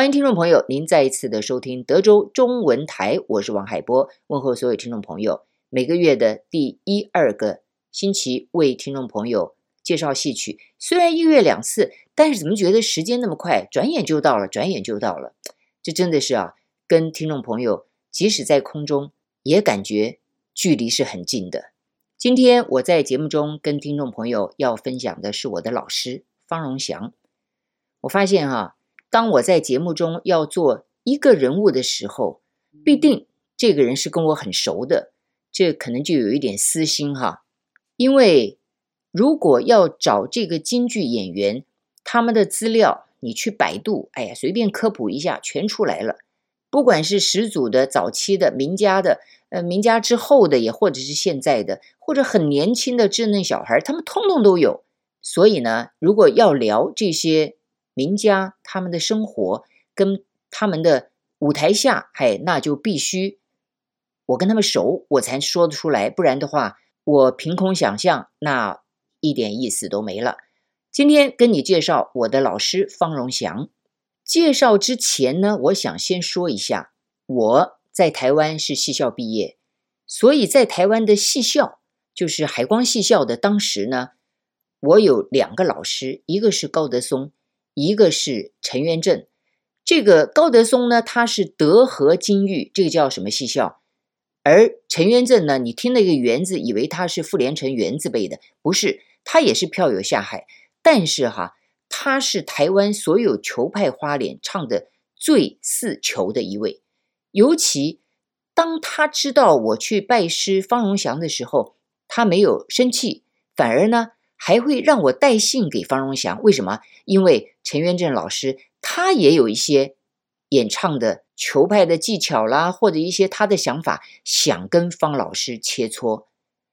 欢迎听众朋友，您再一次的收听德州中文台，我是王海波，问候所有听众朋友。每个月的第一、二个星期为听众朋友介绍戏曲，虽然一月两次，但是怎么觉得时间那么快，转眼就到了，转眼就到了。这真的是啊，跟听众朋友即使在空中，也感觉距离是很近的。今天我在节目中跟听众朋友要分享的是我的老师方荣祥。我发现哈、啊。当我在节目中要做一个人物的时候，必定这个人是跟我很熟的，这可能就有一点私心哈。因为如果要找这个京剧演员，他们的资料你去百度，哎呀，随便科普一下，全出来了。不管是始祖的、早期的、名家的，呃，名家之后的，也或者是现在的，或者很年轻的稚嫩小孩，他们通通都有。所以呢，如果要聊这些。名家他们的生活跟他们的舞台下，嘿，那就必须我跟他们熟，我才说得出来。不然的话，我凭空想象，那一点意思都没了。今天跟你介绍我的老师方荣祥。介绍之前呢，我想先说一下，我在台湾是戏校毕业，所以在台湾的戏校，就是海光戏校的当时呢，我有两个老师，一个是高德松。一个是陈元正，这个高德松呢，他是德和金玉，这个叫什么戏校？而陈元正呢，你听那个“元”字，以为他是傅连城“元”字辈的，不是，他也是票友下海，但是哈，他是台湾所有裘派花脸唱的最似裘的一位。尤其当他知道我去拜师方荣祥的时候，他没有生气，反而呢。还会让我带信给方荣祥，为什么？因为陈元正老师他也有一些演唱的球派的技巧啦，或者一些他的想法，想跟方老师切磋。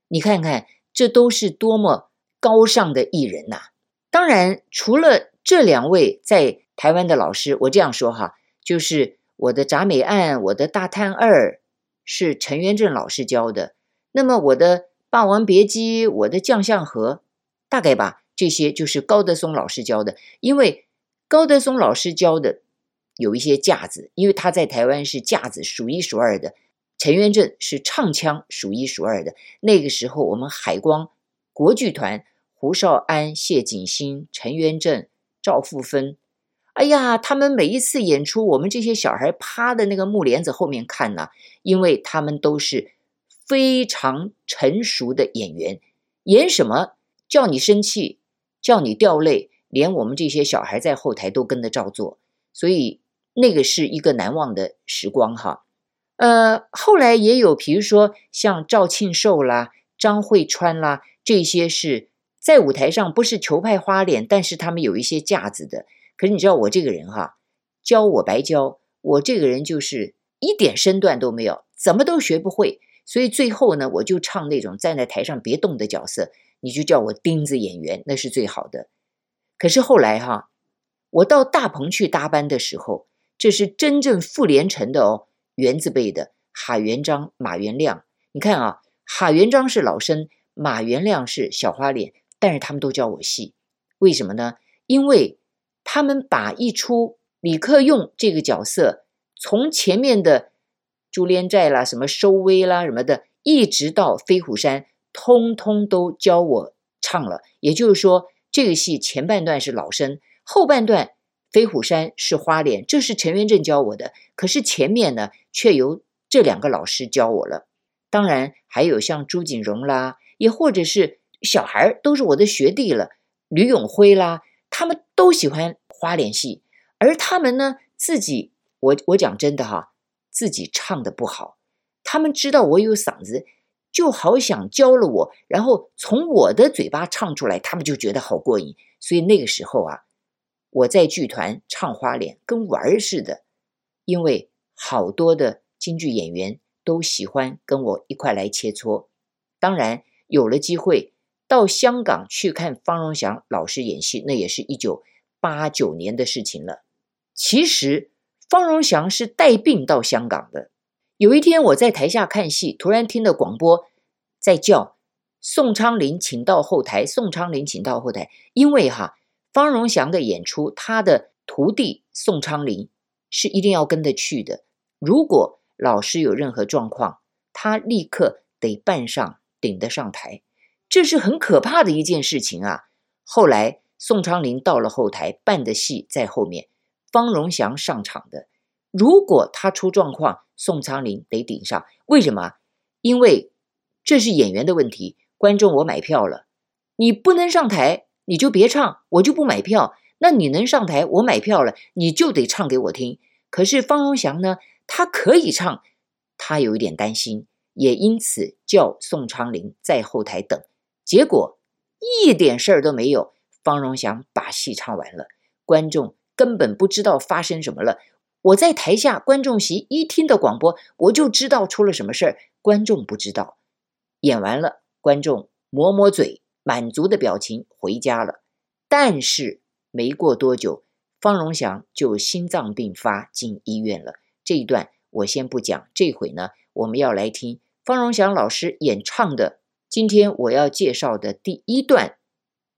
你看看，这都是多么高尚的艺人呐、当然，除了这两位在台湾的老师，我这样说哈，就是我的铡美案，我的大探二是陈元正老师教的。那么我的霸王别姬，我的将相和。大概吧，这些就是高德松老师教的。因为高德松老师教的有一些架子，因为他在台湾是架子数一数二的。陈元正是唱腔数一数二的。那个时候，我们海光国剧团胡少安、谢景新、陈元正、赵富芬，哎呀，他们每一次演出，我们这些小孩趴在那个幕帘子后面看呢，因为他们都是非常成熟的演员，演什么？叫你生气，叫你掉泪，连我们这些小孩在后台都跟着照做，所以那个是一个难忘的时光哈。呃，后来也有，比如说像赵庆寿啦、张惠川啦，这些是在舞台上不是球派花脸，但是他们有一些架子的。可是你知道我这个人哈，教我白教，我这个人就是一点身段都没有，怎么都学不会，所以最后呢，我就唱那种站在台上别动的角色。你就叫我钉子演员，那是最好的。可是后来哈，我到大鹏去搭班的时候，这是真正傅连城的哦，元字辈的哈元璋、马元亮。你看啊，哈元璋是老生，马元亮是小花脸，但是他们都教我戏，为什么呢？因为他们把一出李克用这个角色，从前面的珠帘寨啦、什么收威啦什么的，一直到飞虎山。通通都教我唱了，也就是说，这个戏前半段是老生，后半段飞虎山是花脸，这是陈元正教我的。可是前面呢，却由这两个老师教我了。当然还有像朱景荣啦，也或者是小孩都是我的学弟了，吕永辉啦，他们都喜欢花脸戏，而他们呢，自己我我讲真的哈，自己唱得不好，他们知道我有嗓子。就好想教了我，然后从我的嘴巴唱出来，他们就觉得好过瘾。所以那个时候啊，我在剧团唱花脸跟玩儿似的，因为好多的京剧演员都喜欢跟我一块来切磋。当然有了机会到香港去看方荣祥老师演戏，那也是一九八九年的事情了。其实方荣祥是带病到香港的。有一天，我在台下看戏，突然听到广播在叫宋昌龄，请到后台。宋昌龄，请到后台。因为哈，方荣祥的演出，他的徒弟宋昌龄是一定要跟着去的。如果老师有任何状况，他立刻得扮上顶得上台，这是很可怕的一件事情啊。后来宋昌龄到了后台，扮的戏在后面，方荣祥上场的。如果他出状况，宋昌龄得顶上。为什么？因为这是演员的问题。观众我买票了，你不能上台，你就别唱，我就不买票。那你能上台，我买票了，你就得唱给我听。可是方荣祥呢？他可以唱，他有一点担心，也因此叫宋昌龄在后台等。结果一点事儿都没有，方荣祥把戏唱完了，观众根本不知道发生什么了。我在台下观众席一听到广播，我就知道出了什么事儿。观众不知道，演完了，观众抹抹嘴，满足的表情回家了。但是没过多久，方荣祥就心脏病发进医院了。这一段我先不讲，这回呢，我们要来听方荣祥老师演唱的。今天我要介绍的第一段《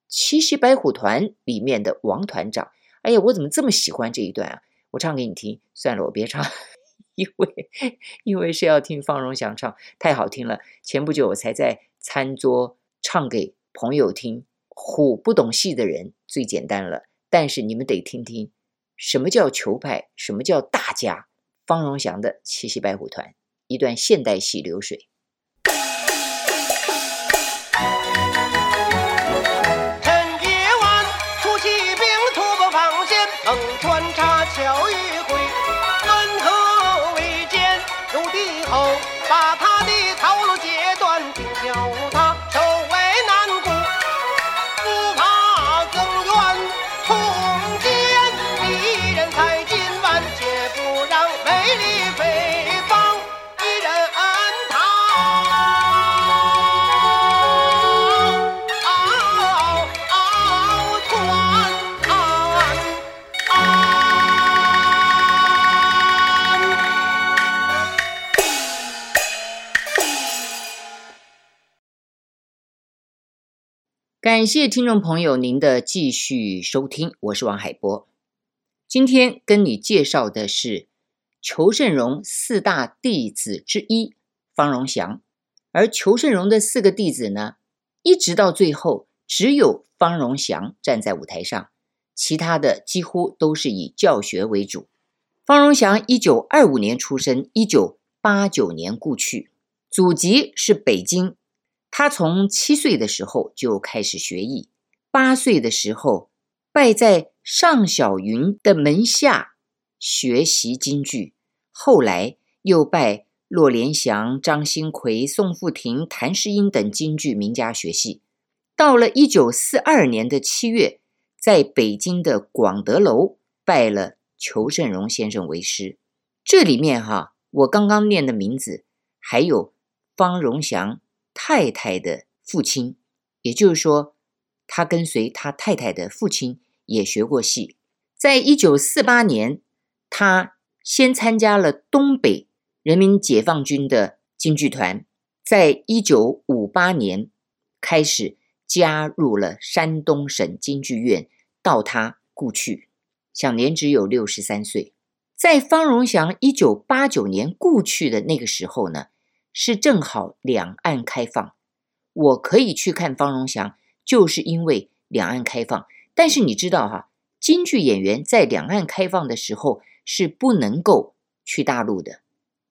七夕白虎团》里面的王团长。哎呀，我怎么这么喜欢这一段啊？我唱给你听。算了，我别唱，因为因为是要听方荣祥唱，太好听了。前不久我才在餐桌唱给朋友听。虎不懂戏的人最简单了，但是你们得听听什么叫球派，什么叫大家。方荣祥的《七夕白虎团》，一段现代戏流水。感谢听众朋友您的继续收听，我是王海波。今天跟你介绍的是裘盛戎四大弟子之一方荣祥，而裘盛戎的四个弟子呢，一直到最后只有方荣祥站在舞台上，其他的几乎都是以教学为主。方荣祥一九二五年出生，一九八九年故去，祖籍是北京。他从七岁的时候就开始学艺，八岁的时候拜在尚小云的门下学习京剧，后来又拜骆连祥、张新奎、宋富亭、谭世英等京剧名家学戏。到了一九四二年的七月，在北京的广德楼拜了裘盛戎先生为师。这里面哈，我刚刚念的名字还有方荣祥。太太的父亲，也就是说，他跟随他太太的父亲也学过戏。在一九四八年，他先参加了东北人民解放军的京剧团，在一九五八年开始加入了山东省京剧院，到他故去，享年只有六十三岁。在方荣祥一九八九年故去的那个时候呢，是正好两岸开放，我可以去看方荣祥，就是因为两岸开放。但是你知道哈，京剧演员在两岸开放的时候是不能够去大陆的，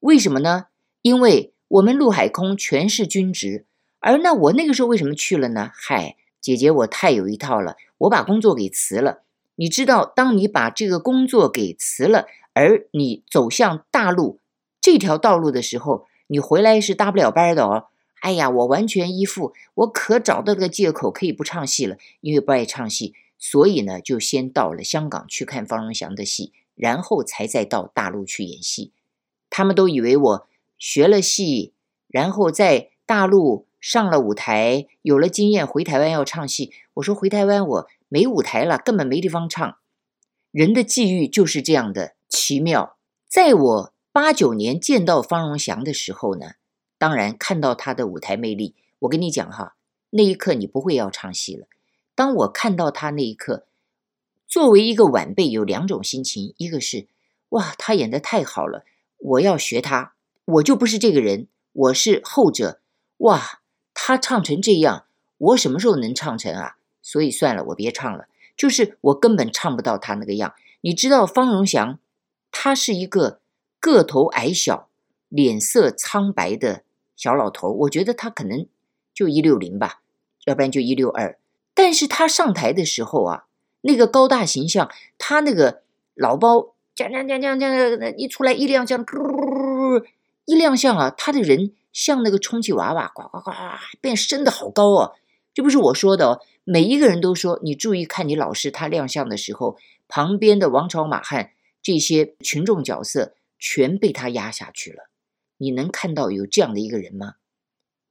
为什么呢？因为我们陆海空全是军职，而那我那个时候为什么去了呢？嗨，姐姐我太有一套了，我把工作给辞了。你知道，当你把这个工作给辞了，而你走向大陆这条道路的时候。你回来是搭不了班的哦。哎呀，我完全依附，我可找到个借口可以不唱戏了，因为不爱唱戏，所以呢，就先到了香港去看方荣祥的戏，然后才再到大陆去演戏。他们都以为我学了戏，然后在大陆上了舞台，有了经验，回台湾要唱戏。我说回台湾我没舞台了，根本没地方唱。人的际遇就是这样的奇妙，在我。八九年见到方荣祥的时候呢，当然看到他的舞台魅力。我跟你讲哈，那一刻你不会要唱戏了。当我看到他那一刻，作为一个晚辈，有两种心情：一个是哇，他演得太好了，我要学他，我就不是这个人，我是后者。哇，他唱成这样，我什么时候能唱成啊？所以算了，我别唱了。就是我根本唱不到他那个样。你知道方荣祥，他是一个个头矮小、脸色苍白的小老头。我觉得他可能就一六零吧，要不然就一六二。但是他上台的时候啊，那个高大形象，他那个老包，讲讲讲讲讲，一出来一亮相，一亮相啊，他的人像那个充气娃娃，呱呱呱，变升的好高哦。这不是我说的哦。每一个人都说，你注意看你老师他亮相的时候，旁边的王朝马汉这些群众角色全被他压下去了。你能看到有这样的一个人吗？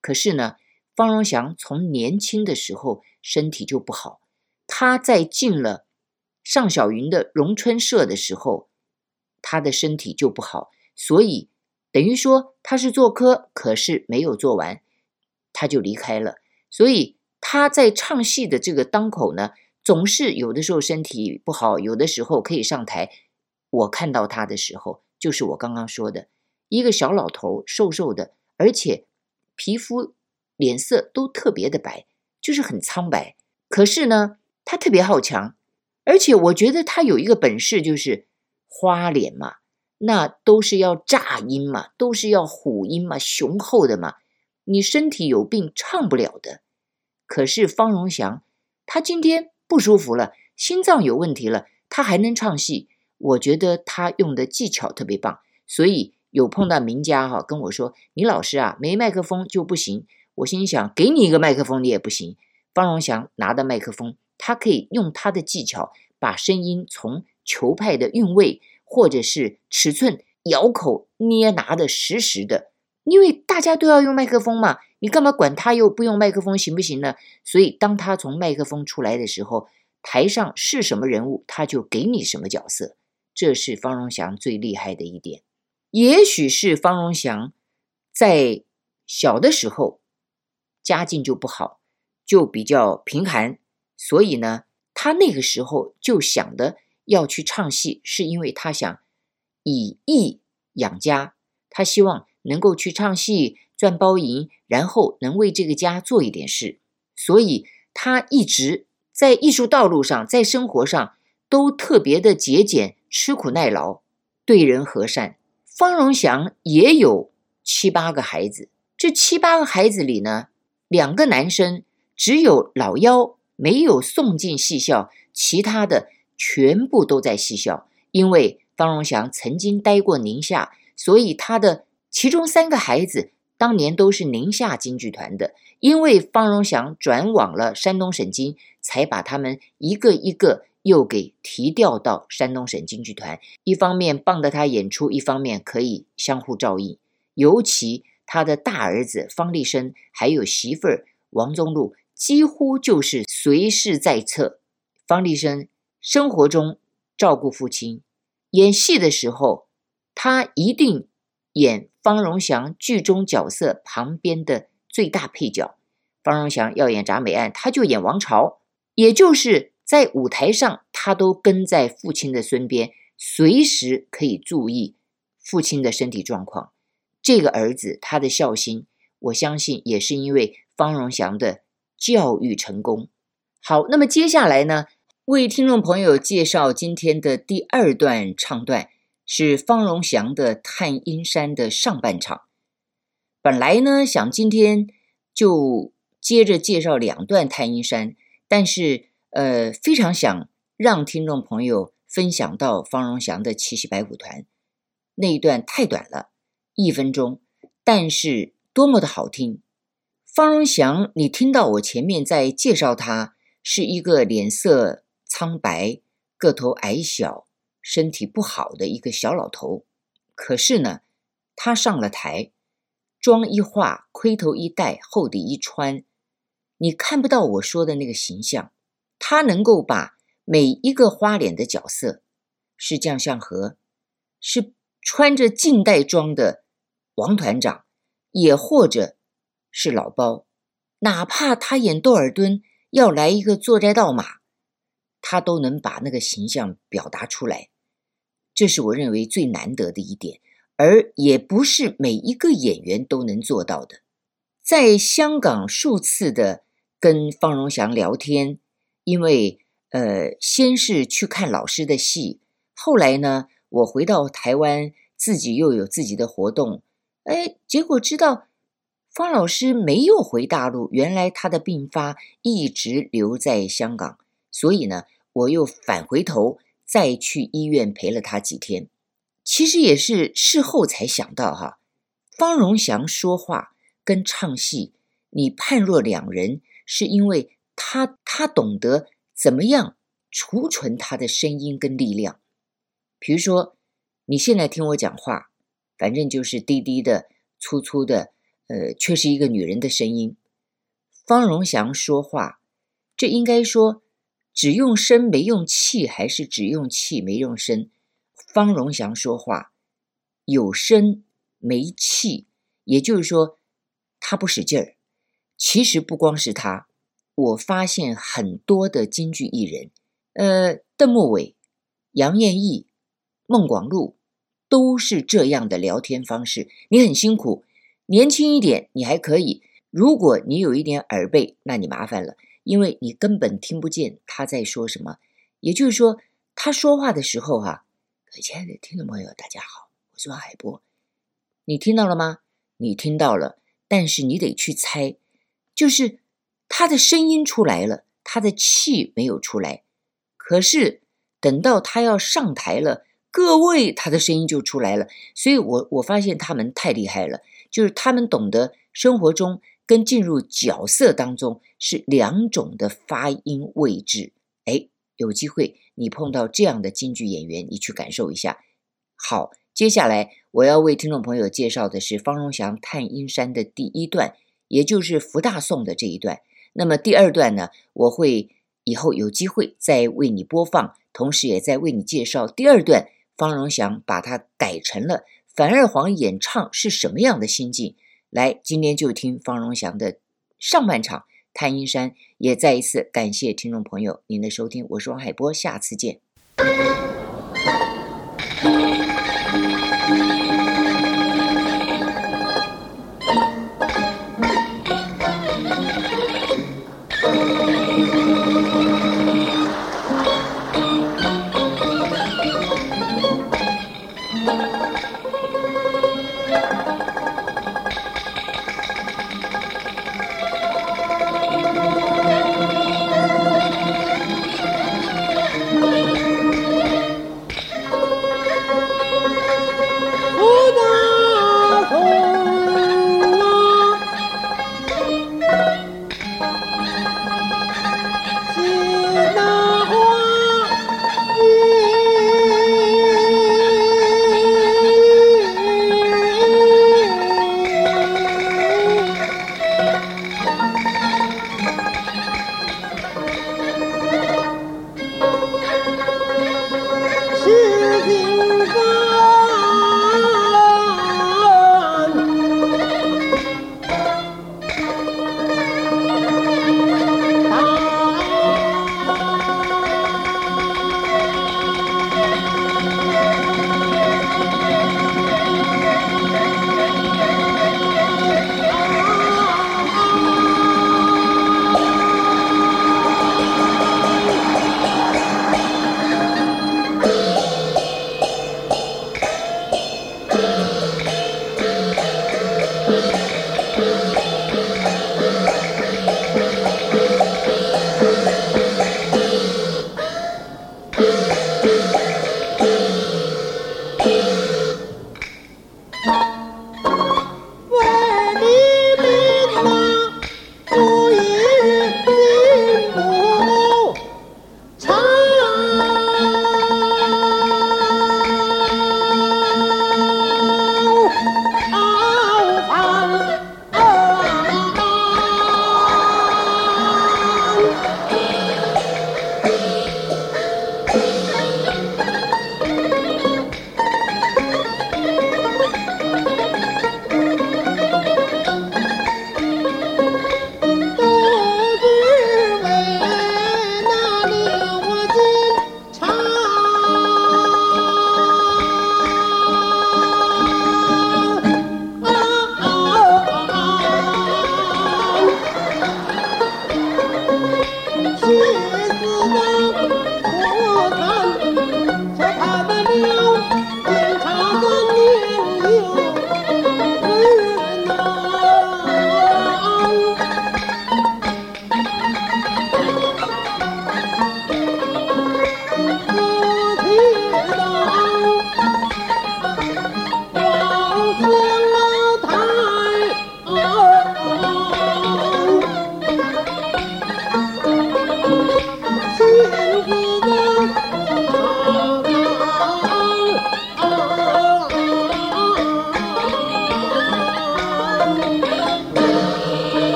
可是呢，方荣祥从年轻的时候身体就不好，他在进了尚小云的荣春社的时候，他的身体就不好，所以等于说他是做科，可是没有做完，他就离开了，所以。他在唱戏的这个当口呢，总是有的时候身体不好，有的时候可以上台。我看到他的时候，就是我刚刚说的一个小老头，瘦瘦的，而且皮肤、脸色都特别的白，就是很苍白。可是呢，他特别好强，而且我觉得他有一个本事，就是花脸嘛，那都是要炸音嘛，都是要虎音嘛，雄厚的嘛，你身体有病唱不了的。可是方荣祥，他今天不舒服了，心脏有问题了，他还能唱戏。我觉得他用的技巧特别棒，所以有碰到名家哈跟我说：“你老师啊，没麦克风就不行。”我心想：“给你一个麦克风，你也不行。”方荣祥拿的麦克风，他可以用他的技巧把声音从球拍的韵味或者是尺寸咬口捏拿的实实的，因为大家都要用麦克风嘛。你干嘛管他又不用麦克风行不行呢？所以当他从麦克风出来的时候，台上是什么人物，他就给你什么角色。这是方荣祥最厉害的一点。也许是方荣祥在小的时候家境就不好，就比较贫寒，所以呢，他那个时候就想的要去唱戏，是因为他想以艺养家，他希望能够去唱戏。赚包银，然后能为这个家做一点事，所以他一直在艺术道路上，在生活上都特别的节俭、吃苦耐劳、对人和善。方荣祥也有七八个孩子，这七八个孩子里呢，两个男生，只有老幺没有送进戏校，其他的全部都在戏校。因为方荣祥曾经待过宁夏，所以他的其中三个孩子。当年都是宁夏京剧团的，因为方荣祥转往了山东省京，才把他们一个一个又给提调到山东省京剧团。一方面帮着他演出，一方面可以相互照应。尤其他的大儿子方力申，还有媳妇儿王宗禄，几乎就是随侍在侧。方力申生活中照顾父亲，演戏的时候他一定演。方荣祥剧中角色旁边的最大配角，方荣祥要演铡美案，他就演王朝，也就是在舞台上，他都跟在父亲的身边，随时可以注意父亲的身体状况。这个儿子他的孝心，我相信也是因为方荣祥的教育成功。好，那么接下来呢，为听众朋友介绍今天的第二段唱段。是方荣祥的《探阴山》的上半场。本来呢，想今天就接着介绍两段《探阴山》，但是呃，非常想让听众朋友分享到方荣祥的《七夕白虎团》那一段太短了，一分钟，但是多么的好听。方荣祥，你听到我前面在介绍他，是一个脸色苍白、个头矮小。身体不好的一个小老头，可是呢，他上了台，妆一化，盔头一戴，厚底一穿，你看不到我说的那个形象。他能够把每一个花脸的角色，是将相和，是穿着近代装的王团长，也或者是老包，哪怕他演窦尔敦要来一个坐斋倒马，他都能把那个形象表达出来。这是我认为最难得的一点，而也不是每一个演员都能做到的。在香港数次的跟方荣祥聊天，因为呃，先是去看老师的戏，后来呢，我回到台湾，自己又有自己的活动，哎，结果知道方老师没有回大陆，原来他的病发一直留在香港，所以呢，我又返回头。再去医院陪了他几天，其实也是事后才想到哈。方荣祥说话跟唱戏，你判若两人，是因为他他懂得怎么样储存他的声音跟力量。比如说，你现在听我讲话，反正就是低低的、粗粗的，呃，却是一个女人的声音。方荣祥说话，这应该说。只用声没用气，还是只用气没用声？方荣祥说话有声没气，也就是说他不使劲儿。其实不光是他，我发现很多的京剧艺人，呃，邓墨伟、杨燕毅、孟广禄都是这样的聊天方式。你很辛苦，年轻一点你还可以，如果你有一点耳背，那你麻烦了。因为你根本听不见他在说什么，也就是说，他说话的时候哈、亲爱的听众朋友，大家好，我是王海波，你听到了吗？你听到了，但是你得去猜，就是他的声音出来了，他的气没有出来，可是等到他要上台了，各位他的声音就出来了，所以我我发现他们太厉害了，就是他们懂得生活中。跟进入角色当中是两种的发音位置。哎，有机会你碰到这样的京剧演员，你去感受一下。好，接下来我要为听众朋友介绍的是方荣祥探阴山的第一段，也就是福大颂的这一段。那么第二段呢，我会以后有机会再为你播放，同时也在为你介绍第二段。方荣祥把它改成了樊二黄演唱是什么样的心境？来，今天就听方荣祥的上半场《探阴山》，也再一次感谢听众朋友您的收听，我是王海波，下次见。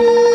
you.